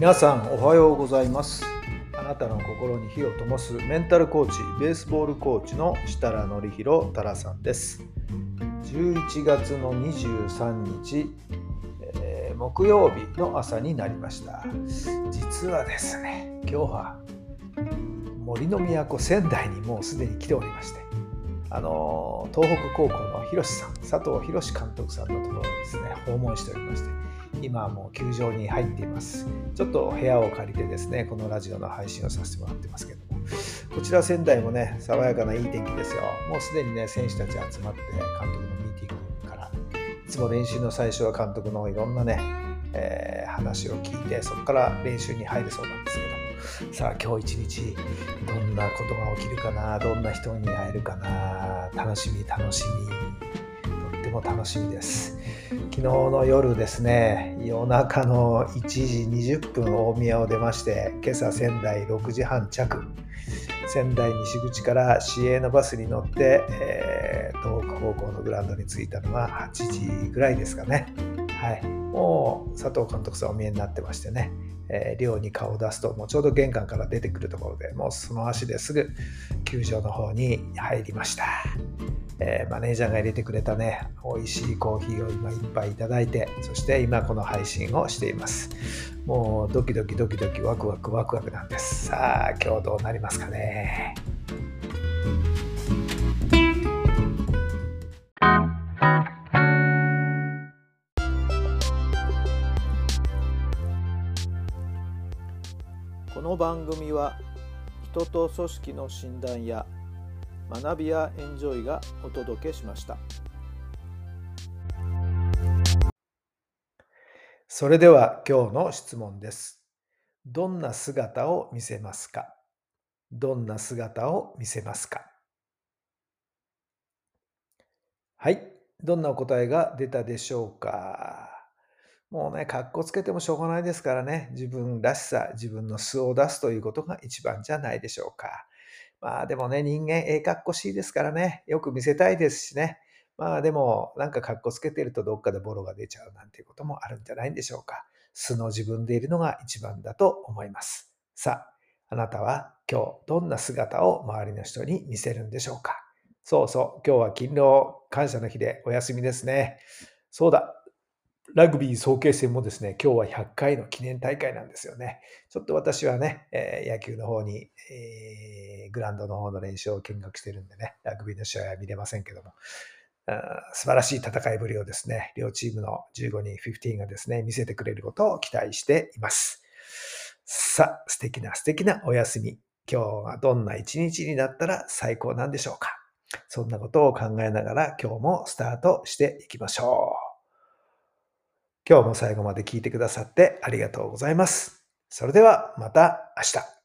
皆さんおはようございます。あなたの心に火を灯すメンタルコーチベースボールコーチの設楽範弘太良さんです。11月の23日、えー木曜日の朝になりました。実はですね今日は森の都仙台にもうすでに来ておりましてあの東北高校の広さん佐藤博監督さんのところにですね訪問しておりまして今もう球場に入っています。ちょっと部屋を借りてですねこのラジオの配信をさせてもらってますけども。こちら仙台もね爽やかないい天気ですよ。もうすでにね選手たち集まって監督のミーティングからいつも練習の最初は監督のいろんなね、えー話を聞いてそこから練習に入るそうなんですけどさあ今日一日どんなことが起きるかな？どんな人に会えるかな？楽しみ楽しみ。とっても楽しみです。昨日の夜ですね夜中の1時20分大宮を出まして今朝仙台6時半着仙台西口から市営のバスに乗って、えー東北高校のグラウンドに着いたのは8時ぐらいですかね。はい。もう佐藤監督さんお見えになってましてね、えー寮に顔を出すともうちょうど玄関から出てくるところでもうその足ですぐ球場の方に入りました。えーマネージャーが入れてくれたね美味しいコーヒーを今一杯いただいてそして今この配信をしています。もうドキドキドキドキワクワクワクワクなんです。さあ今日どうなりますかね。この番組は人と組織の診断や学びやエンジョイがお届けしました。それでは今日の質問です。どんな姿を見せますか？どんな姿を見せますか？はい。どんなお答えが出たでしょうか？もうね、かっこつけてもしょうがないですからね、自分らしさ、自分の素を出すということが一番じゃないでしょうか。まあでもね、人間、ええかっこしいですからね、よく見せたいですしね。まあでも、なんかかっこつけてるとどっかでボロが出ちゃうなんていうこともあるんじゃないんでしょうか。素の自分でいるのが一番だと思います。さあ、あなたは今日どんな姿を周りの人に見せるんでしょうか。そうそう、今日は勤労感謝の日でお休みですね。そうだ、ラグビー早慶戦もですね、今日は100回の記念大会なんですよね。ちょっと私はね、えー野球の方に、えーグラウンドの方の練習を見学してるんでね、ラグビーの試合は見れませんけども、あ素晴らしい戦いぶりをですね、両チームの15人、15がですね、見せてくれることを期待しています。さあ、素敵な素敵なお休み。今日はどんな一日になったら最高なんでしょうか。そんなことを考えながら今日もスタートしていきましょう。今日も最後まで聞いてくださってありがとうございます。それではまた明日。